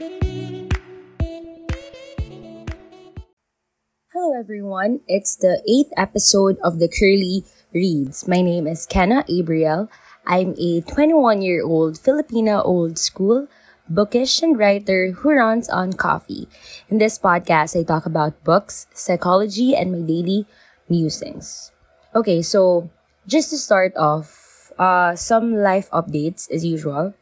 Hello, everyone. It's the eighth episode of the Curly Reads. My name is Kenna Abriel. I'm a 21 year old Filipina old school bookish and writer who runs on coffee. In this podcast, I talk about books, psychology, and my daily musings. Okay, so just to start off, uh, some life updates as usual.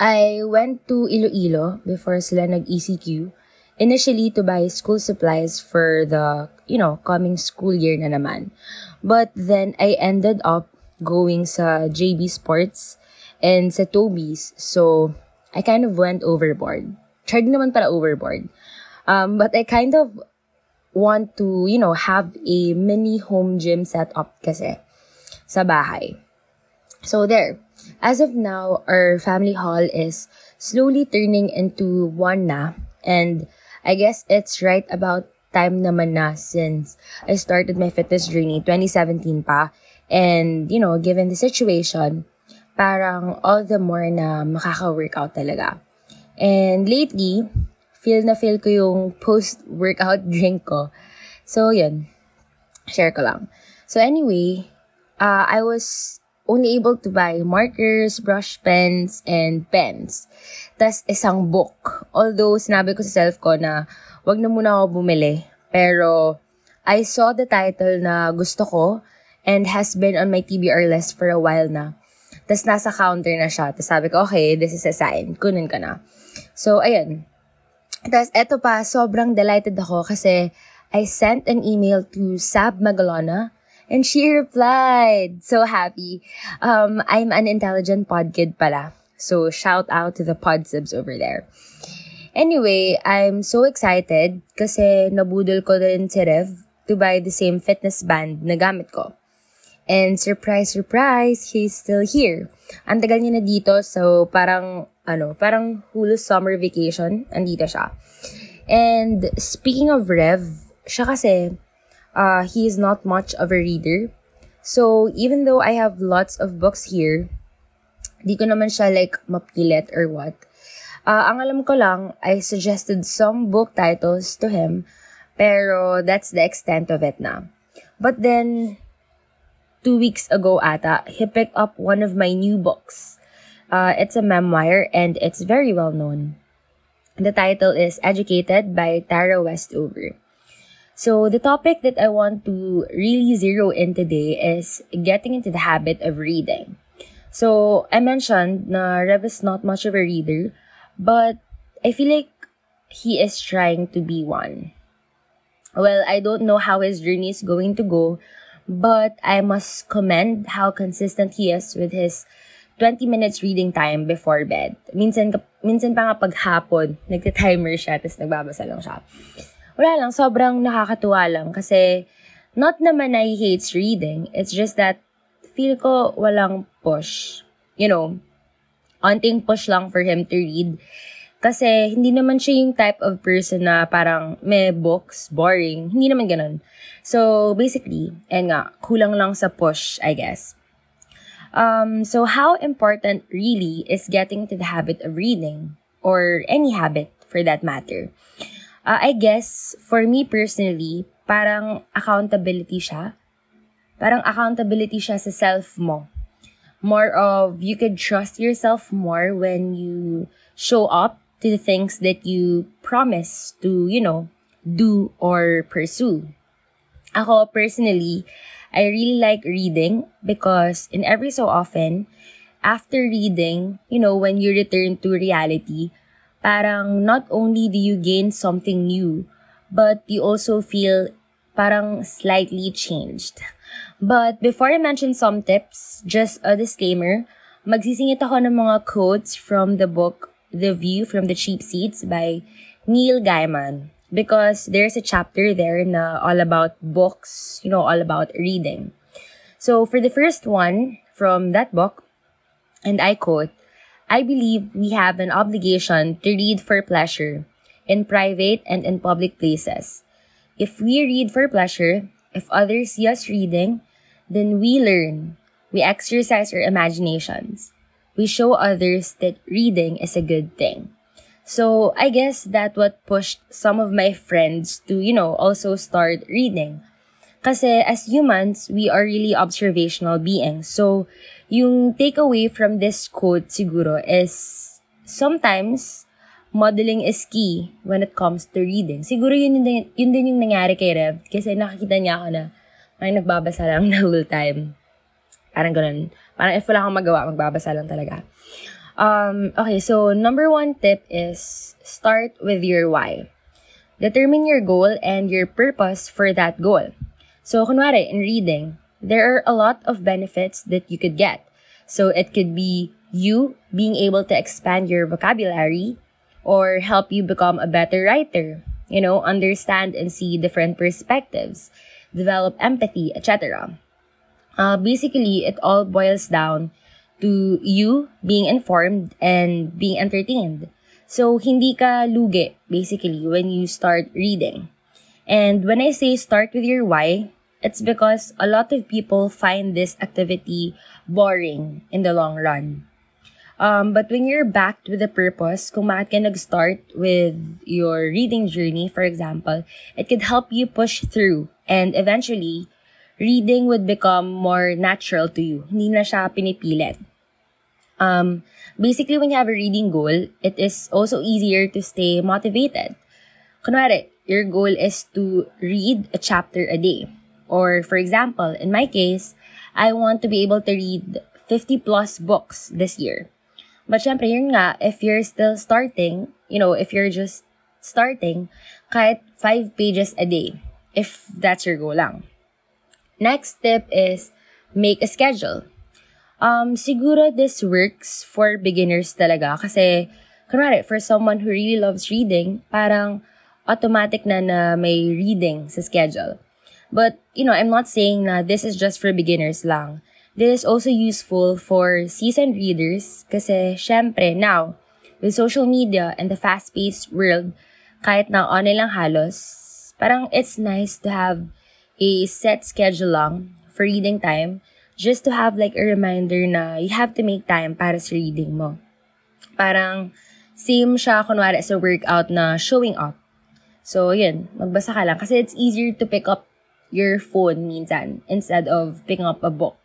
I went to Iloilo before sila nag-ECQ, initially to buy school supplies for the, you know, coming school year na naman. But then I ended up going sa JB Sports and sa Toby's. So, I kind of went overboard. Tried naman para overboard. Um, but I kind of want to, you know, have a mini home gym set up kasi sa bahay. So there. As of now, our family hall is slowly turning into one na. And I guess it's right about time naman na since I started my fitness journey 2017 pa. And, you know, given the situation, parang all the more na makaka-workout talaga. And lately, feel na feel ko yung post-workout drink ko. So, yun. Share ko lang. So, anyway, uh, I was only able to buy markers, brush pens, and pens. Tas isang book. Although, sinabi ko sa self ko na wag na muna ako bumili. Pero, I saw the title na gusto ko and has been on my TBR list for a while na. Tapos nasa counter na siya. Tapos sabi ko, okay, this is a sign. Kunin ka na. So, ayun. Tapos eto pa, sobrang delighted ako kasi I sent an email to Sab Magalona and she replied. So happy. Um, I'm an intelligent pod kid pala. So shout out to the pod subs over there. Anyway, I'm so excited kasi nabudol ko din si Rev to buy the same fitness band na gamit ko. And surprise, surprise, he's still here. Ang tagal niya na dito, so parang, ano, parang Hulu summer vacation, andito siya. And speaking of Rev, siya kasi, uh, he is not much of a reader. So, even though I have lots of books here, di ko naman siya like mapilit or what. Uh, ang alam ko lang, I suggested some book titles to him, pero that's the extent of it na. But then, two weeks ago ata, he picked up one of my new books. Uh, it's a memoir and it's very well known. The title is Educated by Tara Westover. So the topic that I want to really zero in today is getting into the habit of reading. So I mentioned na Rev is not much of a reader, but I feel like he is trying to be one. Well, I don't know how his journey is going to go, But I must commend how consistent he is with his 20 minutes reading time before bed. Minsan, minsan pa nga pag hapon, nagte-timer siya, tapos nagbabasa lang siya. Wala lang, sobrang nakakatuwa lang kasi not naman na he hates reading. It's just that feel ko walang push. You know, onting push lang for him to read. Kasi hindi naman siya yung type of person na parang may books, boring. Hindi naman ganun. So, basically, and nga, kulang lang sa push, I guess. Um, so, how important really is getting to the habit of reading? Or any habit, for that matter? Uh, I guess, for me personally, parang accountability siya. Parang accountability siya sa self mo. More of, you could trust yourself more when you show up to the things that you promise to, you know, do or pursue. Ako, personally, I really like reading because in every so often, after reading, you know, when you return to reality, parang not only do you gain something new, but you also feel parang slightly changed. But before I mention some tips, just a disclaimer, magsisingit ako ng mga quotes from the book The View from the Cheap Seats by Neil Gaiman because there's a chapter there na all about books, you know, all about reading. So for the first one from that book, and I quote, I believe we have an obligation to read for pleasure in private and in public places. If we read for pleasure, if others see us reading, then we learn. We exercise our imaginations we show others that reading is a good thing. So I guess that what pushed some of my friends to, you know, also start reading. Because as humans, we are really observational beings. So yung takeaway from this quote siguro is sometimes modeling is key when it comes to reading. Siguro yun, yun, yun din yung nangyari kay Rev kasi nakakita niya ako na may nagbabasa lang the whole time. Parang ganun. Parang if wala kang magawa, magbabasa lang talaga. Um, okay, so number one tip is start with your why. Determine your goal and your purpose for that goal. So, kunwari, in reading, there are a lot of benefits that you could get. So, it could be you being able to expand your vocabulary or help you become a better writer, you know, understand and see different perspectives, develop empathy, etc. Uh, basically, it all boils down to you being informed and being entertained. So, hindi ka lugi, basically, when you start reading. And when I say start with your why, it's because a lot of people find this activity boring in the long run. Um, but when you're backed with a purpose, kung bakit ka nag-start with your reading journey, for example, it could help you push through and eventually, reading would become more natural to you. Hindi na siya pinipilit. Um, basically, when you have a reading goal, it is also easier to stay motivated. Kunwari, your goal is to read a chapter a day. Or, for example, in my case, I want to be able to read 50 plus books this year. But syempre, yun nga, if you're still starting, you know, if you're just starting, kahit 5 pages a day, if that's your goal lang. Next tip is make a schedule. Um, siguro this works for beginners talaga kasi, kunwari, for someone who really loves reading, parang automatic na na may reading sa schedule. But, you know, I'm not saying na this is just for beginners lang. This is also useful for seasoned readers kasi syempre now, with social media and the fast-paced world, kahit na online lang halos, parang it's nice to have a set schedule lang for reading time just to have like a reminder na you have to make time para sa reading mo. Parang same siya kunwari sa workout na showing up. So, yun, magbasa ka lang. Kasi it's easier to pick up your phone minsan instead of picking up a book.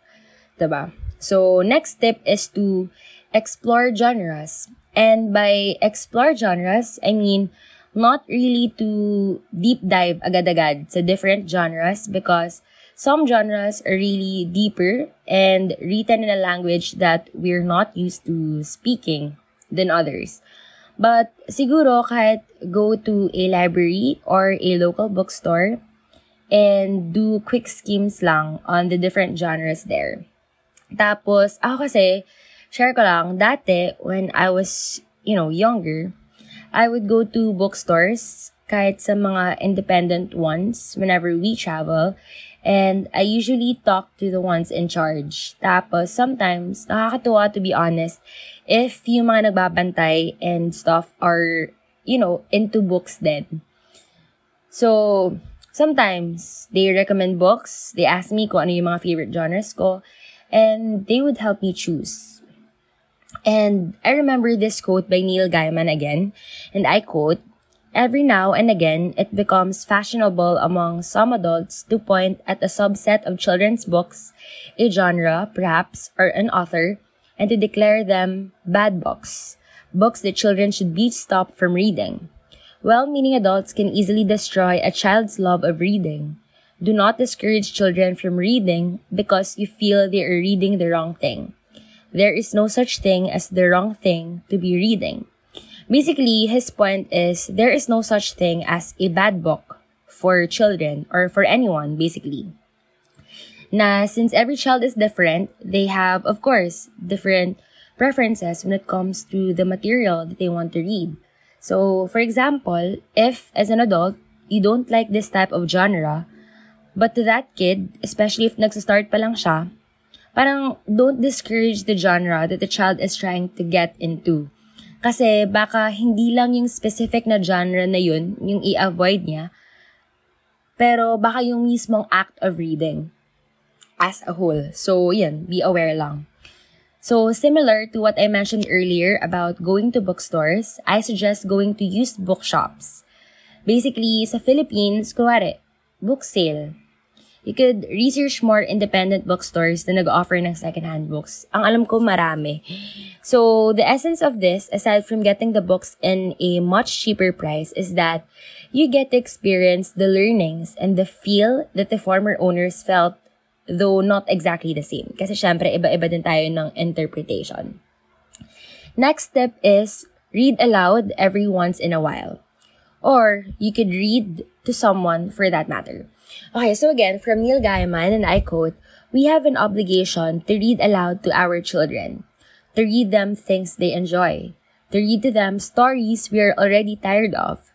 Diba? So, next tip is to explore genres. And by explore genres, I mean not really to deep dive agad-agad sa different genres because some genres are really deeper and written in a language that we're not used to speaking than others. But siguro kahit go to a library or a local bookstore and do quick schemes lang on the different genres there. Tapos, ako kasi, share ko lang, dati, when I was, you know, younger, I would go to bookstores, kahit sa mga independent ones, whenever we travel, and I usually talk to the ones in charge. Tapos, sometimes, nakakatuwa to be honest, if yung mga nagbabantay and stuff are, you know, into books then. So, sometimes, they recommend books, they ask me kung ano yung mga favorite genres ko, and they would help me choose. And I remember this quote by Neil Gaiman again, and I quote, Every now and again, it becomes fashionable among some adults to point at a subset of children's books, a genre, perhaps, or an author, and to declare them bad books, books that children should be stopped from reading. Well meaning adults can easily destroy a child's love of reading. Do not discourage children from reading because you feel they are reading the wrong thing. There is no such thing as the wrong thing to be reading. Basically, his point is there is no such thing as a bad book for children or for anyone, basically. Now, since every child is different, they have, of course, different preferences when it comes to the material that they want to read. So, for example, if as an adult, you don't like this type of genre, But to that kid, especially if nagsastart pa lang siya, parang don't discourage the genre that the child is trying to get into. Kasi baka hindi lang yung specific na genre na yun, yung i-avoid niya, pero baka yung mismong act of reading as a whole. So, yan, be aware lang. So, similar to what I mentioned earlier about going to bookstores, I suggest going to used bookshops. Basically, sa Philippines, kuwari, book sale. You could research more independent bookstores na nag-offer ng secondhand books. Ang alam ko, marami. So, the essence of this, aside from getting the books in a much cheaper price, is that you get to experience the learnings and the feel that the former owners felt though not exactly the same. Kasi syempre, iba-iba din tayo ng interpretation. Next step is read aloud every once in a while. Or you could read to someone for that matter. Okay, so again, from Neil Gaiman, and I quote, We have an obligation to read aloud to our children, to read them things they enjoy, to read to them stories we are already tired of,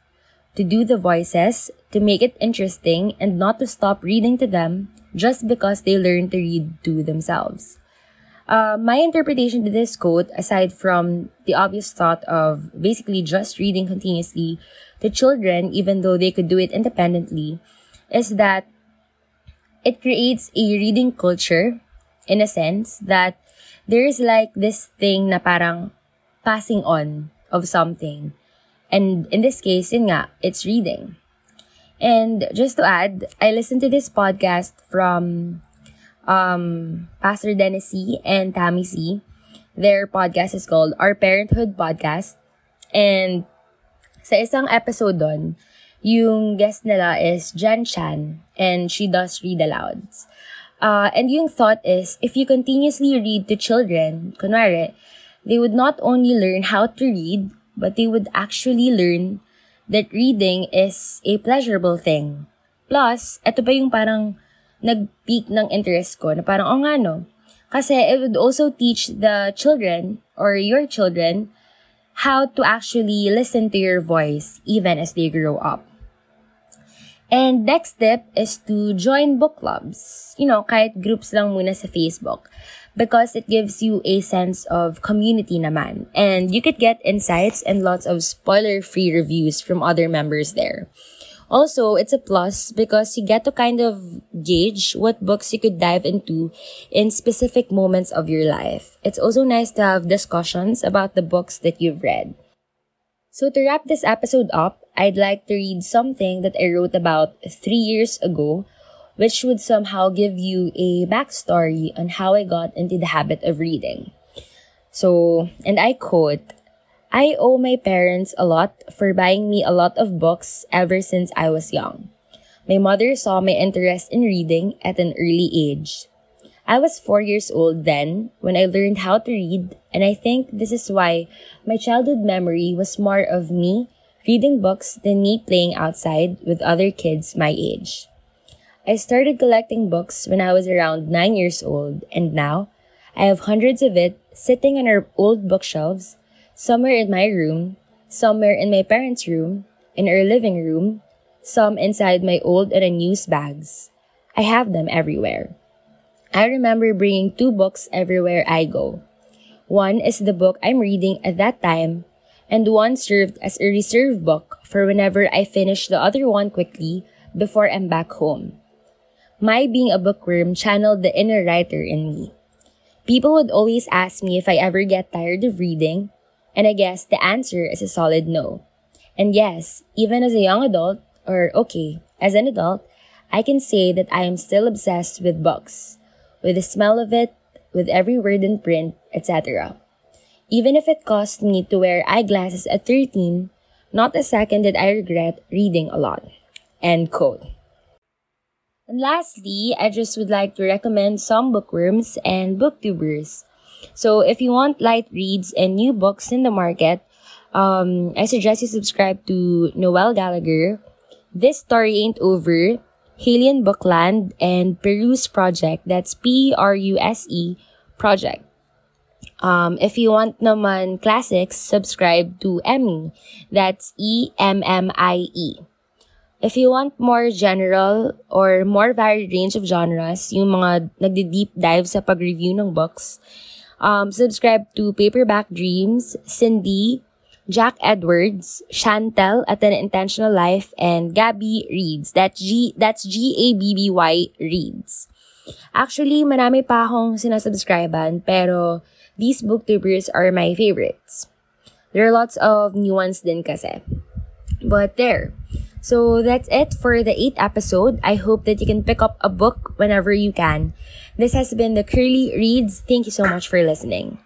to do the voices, to make it interesting, and not to stop reading to them just because they learn to read to themselves. Uh, my interpretation to this quote, aside from the obvious thought of basically just reading continuously to children, even though they could do it independently, is that it creates a reading culture in a sense that there's like this thing na parang passing on of something. And in this case, yun nga, it's reading. And just to add, I listened to this podcast from um, Pastor Dennis Sy. and Tammy Sy. Their podcast is called Our Parenthood Podcast. And sa isang episode doon, yung guest nila is Jen Chan and she does read alouds. Uh, and yung thought is, if you continuously read to children, kunwari, they would not only learn how to read, but they would actually learn that reading is a pleasurable thing. Plus, ito pa yung parang nag-peak ng interest ko na parang, oh nga no. Kasi it would also teach the children or your children how to actually listen to your voice even as they grow up. And next step is to join book clubs. You know, kahit groups lang muna sa Facebook. Because it gives you a sense of community naman. And you could get insights and lots of spoiler-free reviews from other members there. Also, it's a plus because you get to kind of gauge what books you could dive into in specific moments of your life. It's also nice to have discussions about the books that you've read. So to wrap this episode up, I'd like to read something that I wrote about three years ago, which would somehow give you a backstory on how I got into the habit of reading. So, and I quote, I owe my parents a lot for buying me a lot of books ever since I was young. My mother saw my interest in reading at an early age. I was four years old then when I learned how to read, and I think this is why my childhood memory was more of me reading books than me playing outside with other kids my age. I started collecting books when I was around 9 years old, and now I have hundreds of it sitting on our old bookshelves, somewhere in my room, somewhere in my parents' room, in our living room, some inside my old and unused bags. I have them everywhere. I remember bringing two books everywhere I go. One is the book I'm reading at that time and one served as a reserve book for whenever I finish the other one quickly before I'm back home. My being a bookworm channeled the inner writer in me. People would always ask me if I ever get tired of reading, and I guess the answer is a solid no. And yes, even as a young adult, or okay, as an adult, I can say that I am still obsessed with books, with the smell of it, with every word in print, etc. Even if it cost me to wear eyeglasses at 13, not a second did I regret reading a lot. End quote. And lastly, I just would like to recommend some bookworms and booktubers. So if you want light reads and new books in the market, um, I suggest you subscribe to Noel Gallagher, This Story Ain't Over, Hailey in Bookland, and Peruse Project. That's P-R-U-S-E Project. Um, if you want naman classics, subscribe to Emmy. That's E-M-M-I-E. If you want more general or more varied range of genres, yung mga nagdi-deep dive sa pag-review ng books, um, subscribe to Paperback Dreams, Cindy, Jack Edwards, Chantel at an Intentional Life, and Gabby Reads. That's G that's G A B B Y Reads. Actually, marami pa akong sinasubscriban pero these booktubers are my favorites. There are lots of ones din kasi. But there. So that's it for the eighth episode. I hope that you can pick up a book whenever you can. This has been the Curly Reads. Thank you so much for listening.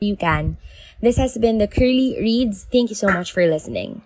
You can. This has been the Curly Reads. Thank you so much for listening.